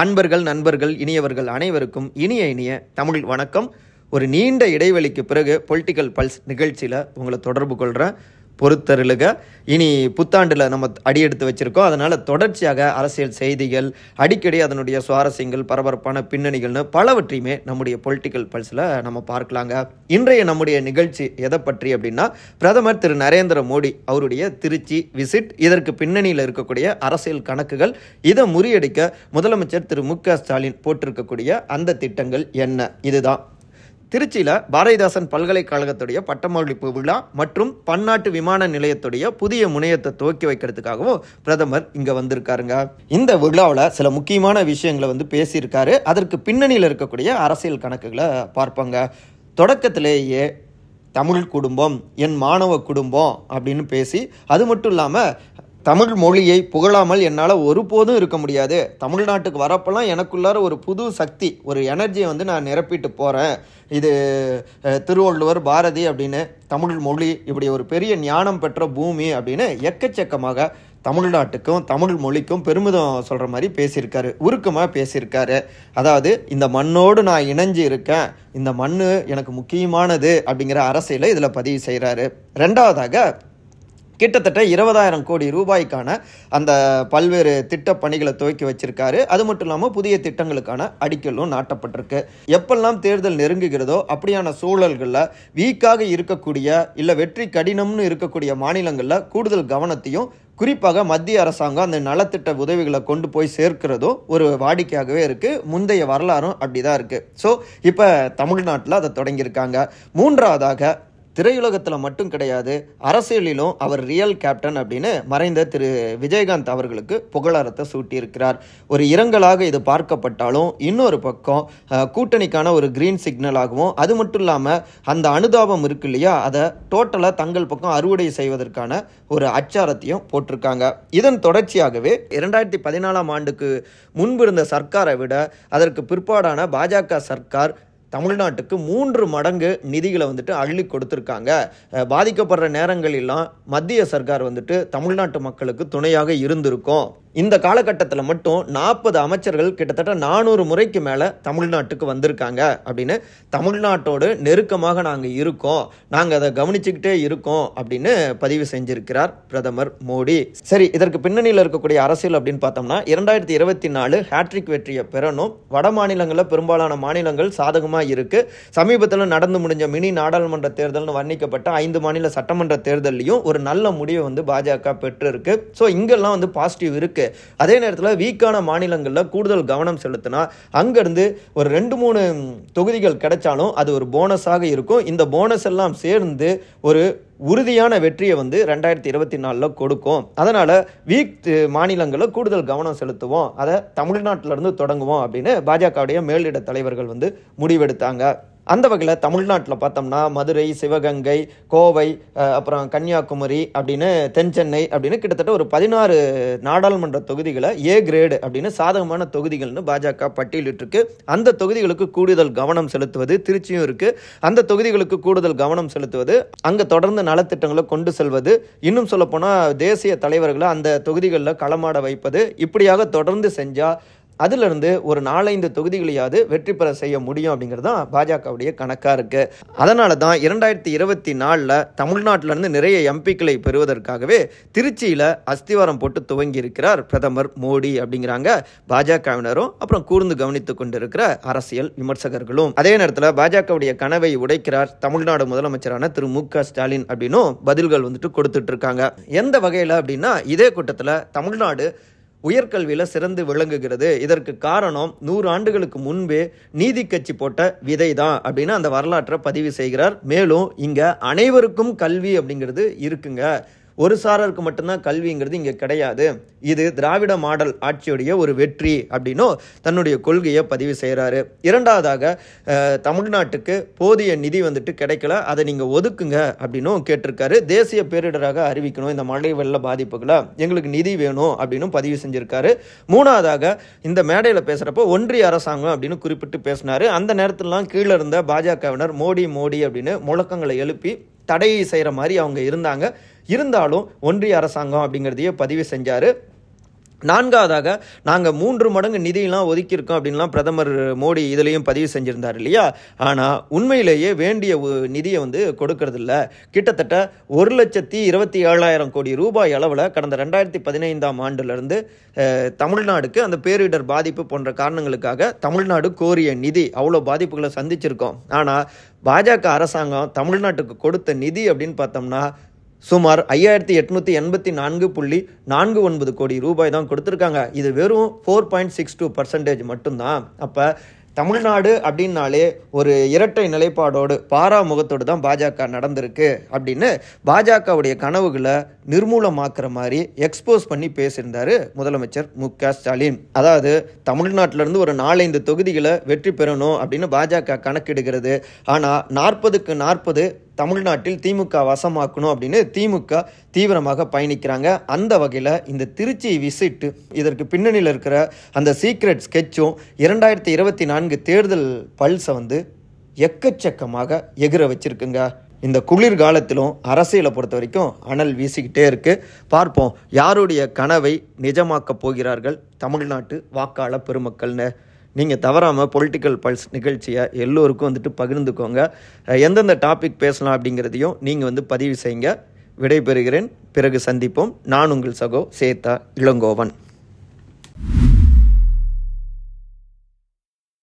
அன்பர்கள் நண்பர்கள் இனியவர்கள் அனைவருக்கும் இனிய இனிய தமிழ் வணக்கம். ஒரு நீண்ட இடைவெளிக்கு பிறகு பொலிட்டிக்கல் பல்ஸ் நிகழ்ச்சியில் உங்களை தொடர்பு கொள்கிறேன் பொறுத்தருளுக. இனி புத்தாண்டில் நம்ம அடியெடுத்து வச்சுருக்கோம். அதனால் தொடர்ச்சியாக அரசியல் செய்திகள் அடிக்கடி அதனுடைய சுவாரஸ்யங்கள் பரபரப்பான பின்னணிகள்னு பலவற்றையுமே நம்முடைய பொலிட்டிக்கல் பல்ஸில் நம்ம பார்க்கலாங்க. இன்றைய நம்முடைய நிகழ்ச்சி எதை பற்றி அப்படின்னா பிரதமர் திரு நரேந்திர மோடி அவருடைய திருச்சி விசிட் இதற்கு பின்னணியில் இருக்கக்கூடிய அரசியல் கணக்குகள் இதை முறியடிக்க முதலமைச்சர் திரு மு க ஸ்டாலின் போட்டிருக்கக்கூடிய அந்த திட்டங்கள் என்ன? இதுதான். திருச்சியில் பாரதிதாசன் பல்கலைக்கழகத்துடைய பட்டமளிப்பு விழா மற்றும் பன்னாட்டு விமான நிலையத்துடைய புதிய முனையத்தை துவக்கி வைக்கிறதுக்காகவும் பிரதமர் இங்கே வந்திருக்காருங்க. இந்த விழாவில் சில முக்கியமான விஷயங்களை வந்து பேசியிருக்காரு. அதற்கு பின்னணியில் இருக்கக்கூடிய அரசியல் கணக்குகளை பார்ப்பாங்க. தொடக்கத்திலேயே தமிழ் குடும்பம் என் மாணவ குடும்பம் அப்படின்னு பேசி அது மட்டும் இல்லாமல் தமிழ் மொழியை புகழாமல் என்னால் ஒருபோதும் இருக்க முடியாது. தமிழ்நாட்டுக்கு வரப்பெல்லாம் எனக்குள்ளார ஒரு புது சக்தி ஒரு எனர்ஜியை வந்து நான் நிரப்பிட்டு போகிறேன் இது திருவள்ளுவர் பாரதி அப்படின்னு தமிழ் மொழி இப்படி ஒரு பெரிய ஞானம் பெற்ற பூமி அப்படின்னு எக்கச்சக்கமாக தமிழ்நாட்டுக்கும் தமிழ் மொழிக்கும் பெருமிதம் சொல்கிற மாதிரி பேசியிருக்காரு உருக்கமாக பேசியிருக்காரு. அதாவது இந்த மண்ணோடு நான் இணைஞ்சு இருக்கேன் இந்த மண் எனக்கு முக்கியமானது அப்படிங்கிற அரசியலை இதில் பதிவு செய்கிறாரு ரெண்டாவதாக கிட்டத்தட்ட இருபதாயிரம் கோடி ரூபாய்க்கான அந்த பல்வேறு திட்ட பணிகளை துவக்கி வச்சிருக்காரு. அது மட்டும் இல்லாமல் புதிய திட்டங்களுக்கான அடிக்கலும் நாட்டப்பட்டிருக்கு. எப்பெல்லாம் தேர்தல் நெருங்குகிறதோ அப்படியான சூழல்களில் வீக்காக இருக்கக்கூடிய இல்லை வெற்றி கடினம்னு இருக்கக்கூடிய மாநிலங்களில் கூடுதல் கவனத்தையும் குறிப்பாக மத்திய அரசாங்கம் அந்த நலத்திட்ட உதவிகளை கொண்டு போய் சேர்க்கிறதும் ஒரு வாடிக்கையாகவே இருக்குது முந்தைய வரலாறும் அப்படி தான் இருக்குது ஸோ இப்போ தமிழ்நாட்டில் அதை தொடங்கியிருக்காங்க. மூன்றாவதாக திரையுலகத்தில் மட்டும் கிடையாது அரசியலிலும் அவர் ரியல் கேப்டன் அப்படின்னு மறைந்த திரு விஜயகாந்த் அவர்களுக்கு புகழாரத்தை சூட்டியிருக்கிறார். ஒரு இரங்கலாக இது பார்க்கப்பட்டாலும் இன்னொரு பக்கம் கூட்டணிக்கான ஒரு கிரீன் சிக்னலாகவும் அது மட்டும் இல்லாமல் அந்த அனுதாபம் இருக்கு இல்லையா அதை டோட்டலாக தங்கள் பக்கம் அறுவடை செய்வதற்கான ஒரு அச்சாரத்தையும் போட்டிருக்காங்க. இதன் தொடர்ச்சியாகவே இரண்டாயிரத்தி பதினாலாம் ஆண்டுக்கு முன்பு இருந்த சர்க்காரை விட அதற்கு பிற்பாடான பாஜக சர்க்கார் தமிழ்நாட்டுக்கு மூன்று மடங்கு நிதிகளை வந்துட்டு அள்ளி கொடுத்துருக்காங்க. பாதிக்கப்படுற நேரங்களெல்லாம் மத்திய சர்க்கார் வந்துட்டு தமிழ்நாட்டு மக்களுக்கு துணையாக இருந்திருக்கும். இந்த காலகட்டத்தில் மட்டும் நாற்பது அமைச்சர்கள் கிட்டத்தட்ட நானூறு முறைக்கு மேலே தமிழ்நாட்டுக்கு வந்திருக்காங்க அப்படின்னு தமிழ்நாட்டோடு நெருக்கமாக நாங்கள் இருக்கோம். நாங்கள் அதை கவனிச்சுக்கிட்டே இருக்கோம் அப்படின்னு பதிவு செஞ்சிருக்கிறார் பிரதமர் மோடி. சரி இதற்கு பின்னணியில் இருக்கக்கூடிய அரசியல் அப்படின்னு பார்த்தோம்னா இரண்டாயிரத்தி இருபத்தி நாலு ஹேட்ரிக் வெற்றியை பெறணும். வட மாநிலங்களில் பெரும்பாலான மாநிலங்கள் சாதகமாக இருக்கு. சமீபத்தில் நடந்து முடிஞ்ச மினி நாடாளுமன்ற தேர்தல்னு வர்ணிக்கப்பட்ட ஐந்து மாநில சட்டமன்ற தேர்தலையும் ஒரு நல்ல முடிவை வந்து பாஜக பெற்றிருக்கு. ஸோ இங்கெல்லாம் வந்து பாசிட்டிவ் இருக்கு. அதே நேரத்தில் வீக்கான மாநிலங்களில் கூடுதல் கவனம் செலுத்தினா அங்கேருந்து ஒரு ரெண்டு மூணு தொகுதிகள் கிடைச்சாலும் அது ஒரு போனஸாக இருக்கும். இந்த போனஸ் எல்லாம் சேர்ந்து ஒரு உறுதியான வெற்றியை வந்து ரெண்டாயிரத்தி இருபத்தி நாலில் கொடுக்கும். அதனால் வீக் மாநிலங்களில் கூடுதல் கவனம் செலுத்துவோம். அதை தமிழ்நாட்டிலேருந்து தொடங்குவோம் அப்படின்னு பாஜகவுடைய மேலிட தலைவர்கள் வந்து முடிவெடுத்தாங்க. அந்த வகையில் தமிழ்நாட்டில் பார்த்தோம்னா மதுரை சிவகங்கை கோவை அப்புறம் கன்னியாகுமரி அப்படின்னு தென் சென்னை அப்படின்னு கிட்டத்தட்ட ஒரு பதினாறு நாடாளுமன்ற தொகுதிகளை ஏ கிரேடு அப்படின்னு சாதகமான தொகுதிகள்னு பாஜக பட்டியலிட்டிருக்கு. அந்த தொகுதிகளுக்கு கூடுதல் கவனம் செலுத்துவது திருச்சியும் இருக்குது அந்த தொகுதிகளுக்கு கூடுதல் கவனம் செலுத்துவது அங்கே தொடர்ந்து நலத்திட்டங்களை கொண்டு செல்வது இன்னும் சொல்லப்போனால் தேசிய தலைவர்களை அந்த தொகுதிகளில் களமாட வைப்பது இப்படியாக தொடர்ந்து செஞ்சால் அதிலிருந்து ஒரு நாலஞ்சு தொகுதிகளையாவது வெற்றி பெற செய்ய முடியும் அப்படிங்கிறது தான் பாஜகவுடைய கணக்காக இருக்கு. அதனால தான் இரண்டாயிரத்தி இருபத்தி நாலில் தமிழ்நாட்டிலிருந்து நிறைய எம்பிக்களை பெறுவதற்காகவே திருச்சியில் அஸ்திவாரம் போட்டு துவங்கி இருக்கிறார் பிரதமர் மோடி அப்படிங்கிறாங்க பாஜகவினரும். அப்புறம் கூர்ந்து கவனித்து கொண்டிருக்கிற அரசியல் விமர்சகர்களும். அதே நேரத்தில் பாஜகவுடைய கனவை உடைக்கிறார் தமிழ்நாடு முதலமைச்சரான திரு மு க ஸ்டாலின் அப்படின்னும் பதில்கள் வந்துட்டு கொடுத்துட்டு இருக்காங்க. எந்த வகையில் அப்படின்னா இதே கூட்டத்தில் தமிழ்நாடு உயர்கல்வியில் சிறந்து விளங்குகிறது. இதற்கு காரணம் நூறு ஆண்டுகளுக்கு முன்பே நீதி கட்சி போட்ட விதை தான் அப்படின்னு அந்த வரலாற்றை பதிவு செய்கிறார். மேலும் இங்கே அனைவருக்கும் கல்வி அப்படிங்கிறது இருக்குங்க. ஒரு சாரருக்கு மட்டும்தான் கல்விங்கிறது இங்கே கிடையாது. இது திராவிட மாடல் ஆட்சியுடைய ஒரு வெற்றி அப்படின்னும் தன்னுடைய கொள்கையை பதிவு செய்கிறாரு இரண்டாவதாக தமிழ்நாட்டுக்கு போதிய நிதி வந்துட்டு கிடைக்கல. அதை நீங்கள் ஒதுக்குங்க அப்படின்னும் கேட்டிருக்காரு. தேசிய பேரிடராக அறிவிக்கணும். இந்த மழை வெள்ள பாதிப்புகளை எங்களுக்கு நிதி வேணும் அப்படின்னு பதிவு செஞ்சுருக்காரு. மூணாவதாக இந்த மேடையில் பேசுகிறப்போ ஒன்றிய அரசாங்கம் அப்படின்னு குறிப்பிட்டு பேசினாரு. அந்த நேரத்திலலாம் கீழே இருந்த பாஜகவினர் மோடி மோடி அப்படின்னு முழக்கங்களை எழுப்பி தடை செய்கிற மாதிரி அவங்க இருந்தாங்க. இருந்தாலும் ஒன்றிய அரசாங்கம் அப்படிங்கிறதையே பதிவு செஞ்சார். நான்காவதாக நாங்கள் மூன்று மடங்கு நிதியெல்லாம் ஒதுக்கியிருக்கோம் அப்படின்லாம் பிரதமர் மோடி இதுலேயும் பதிவு செஞ்சுருந்தார் இல்லையா? ஆனால் உண்மையிலேயே வேண்டிய ஒ- நிதியை வந்து கொடுக்கறதில்ல. கிட்டத்தட்ட ஒரு லட்சத்தி இருபத்தி ஏழாயிரம் கோடி ரூபாய் அளவில் கடந்த ரெண்டாயிரத்தி பதினைந்தாம் ஆண்டுலேருந்து தமிழ்நாடுக்கு அந்த பேரிடர் பாதிப்பு போன்ற காரணங்களுக்காக தமிழ்நாடு கோரிய நிதி அவ்வளோ பாதிப்புகளை சந்திச்சிருக்கோம். ஆனால் பாஜக அரசாங்கம் தமிழ்நாட்டுக்கு கொடுத்த நிதி அப்படின்னு பார்த்தோம்னா சுமார் ஐயாயிரத்தி எட்நூற்றி எண்பத்தி நான்கு புள்ளி நான்கு ஒன்பது கோடி ரூபாய் தான் கொடுத்துருக்காங்க. இது வெறும் four point six two percentage மட்டும்தான். அப்போ தமிழ்நாடு அப்படின்னாலே ஒரு இரட்டை நிலைப்பாடோடு பாராமுகத்தோடு தான் பாஜக நடந்திருக்கு அப்படின்னு பாஜகவுடைய கனவுகளை நிர்மூலமாக்குற மாதிரி எக்ஸ்போஸ் பண்ணி பேசியிருந்தாரு முதலமைச்சர் மு க ஸ்டாலின். அதாவது தமிழ்நாட்டிலேருந்து ஒரு நாலஞ்சு தொகுதிகளை வெற்றி பெறணும் அப்படின்னு பாஜக கணக்கிடுகிறது. ஆனால் நாற்பதுக்கு நாற்பது தமிழ்நாட்டில் திமுக வசமாக்கணும் அப்படின்னு திமுக தீவிரமாக பயணிக்கிறாங்க. அந்த வகையில் இந்த திருச்சி விசிட் இதற்கு பின்னணியில் இருக்கிற அந்த சீக்ரெட் ஸ்கெட்சும் இரண்டாயிரத்தி இருபத்தி நான்கு தேர்தல் பல்ஸை வந்து எக்கச்சக்கமாக எகிர வச்சிருக்குங்க. இந்த குளிர் காலத்திலும் அரசியலை பொறுத்த வரைக்கும் அனல் வீசிக்கிட்டே இருக்கு. பார்ப்போம் யாருடைய கனவை நிஜமாக்கப் போகிறார்கள் தமிழ்நாட்டு வாக்காளர் பெருமக்கள்னு. நீங்கள் தவறாமல் பொலிட்டிக்கல் பல்ஸ் நிகழ்ச்சியை எல்லோருக்கும் வந்துட்டு பகிர்ந்துக்கோங்க. எந்தெந்த டாபிக் பேசலாம் அப்படிங்கிறதையும் நீங்கள் வந்து பதிவு செய்யுங்க. விடைபெறுகிறேன். பிறகு சந்திப்போம். நான் உங்கள் சகோ சேத்தா இளங்கோவன்.